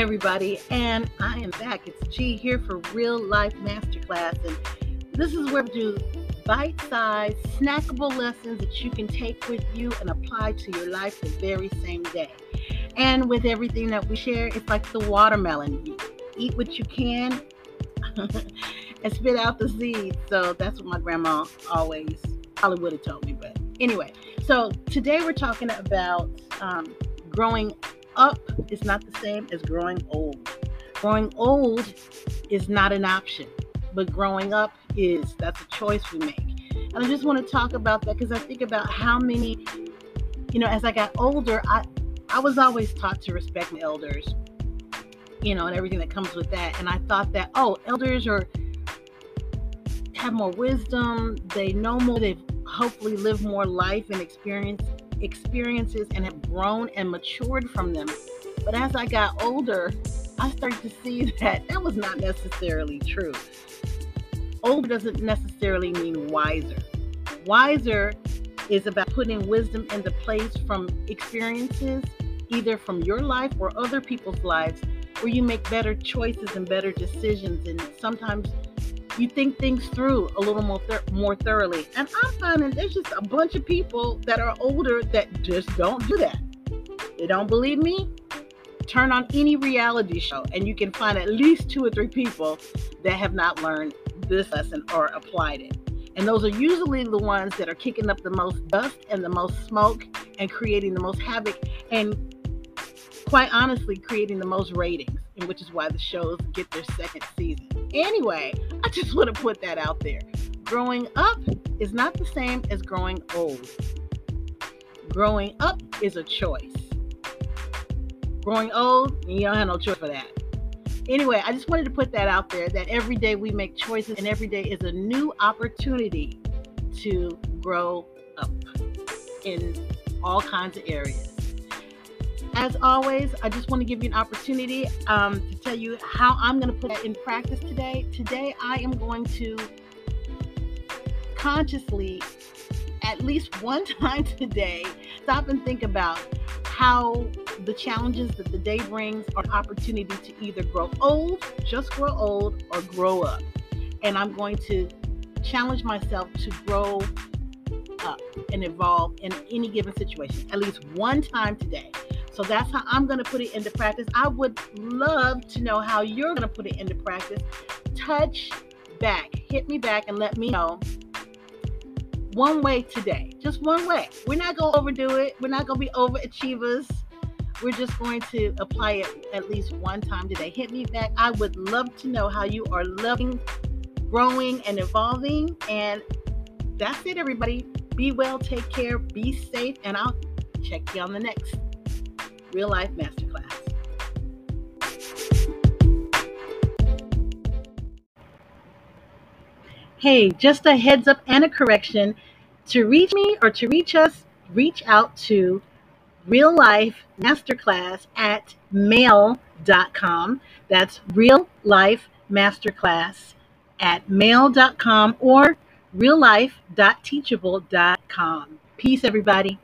everybody, and I am back. It's G here for Real Life Masterclass, and this is where we do bite sized, snackable lessons that you can take with you and apply to your life the very same day. And with everything that we share, it's like the watermelon. You eat what you can and spit out the seeds. So that's what my grandma always probably would have told me. But anyway, so today we're talking about um, growing up is not the same as growing old. Growing old is not an option, but growing up is. That's a choice we make. And I just want to talk about that because I think about how many, you know, as I got older, I I was always taught to respect my elders, you know, and everything that comes with that. And I thought that, oh, elders are have more wisdom, they know more, they've hopefully lived more life and experience experiences and have grown and matured from them. But as I got older, I started to see that that was not necessarily true. Older doesn't necessarily mean wiser. Wiser is about putting wisdom into place from experiences, either from your life or other people's lives, where you make better choices and better decisions. And sometimes you think things through a little more more thoroughly. And I'm finding there's just a bunch of people that are older that just don't do that. They don't believe me. Turn on any reality show, and you can find at least two or three people that have not learned this lesson or applied it. And those are usually the ones that are kicking up the most dust and the most smoke and creating the most havoc and quite honestly creating the most ratings, and which is why the shows get their second season. Anyway, just want to put that out there. Growing up is not the same as growing old. Growing up is a choice. Growing old, you don't have no choice for that. Anyway, I just wanted to put that out there that every day we make choices and every day is a new opportunity to grow up in all kinds of areas. As always, I just want to give you an opportunity um, to tell you how I'm going to put that in practice today. Today, I am going to consciously, at least one time today, stop and think about how the challenges that the day brings are an opportunity to either grow old, just grow old, or grow up. And I'm going to challenge myself to grow up and evolve in any given situation at least one time today. So that's how I'm going to put it into practice. I would love to know how you're going to put it into practice. Touch back, hit me back, and let me know one way today. Just one way. We're not going to overdo it. We're not going to be overachievers. We're just going to apply it at least one time today. Hit me back. I would love to know how you are loving, growing, and evolving. And that's it, everybody. Be well, take care, be safe, and I'll check you on the next Real Life Masterclass. Hey, just a heads up and a correction. To reach me or to reach us, reach out to Real Life Masterclass at mail.com. That's Real Life Masterclass at mail.com or reallife.teachable.com. Peace, everybody.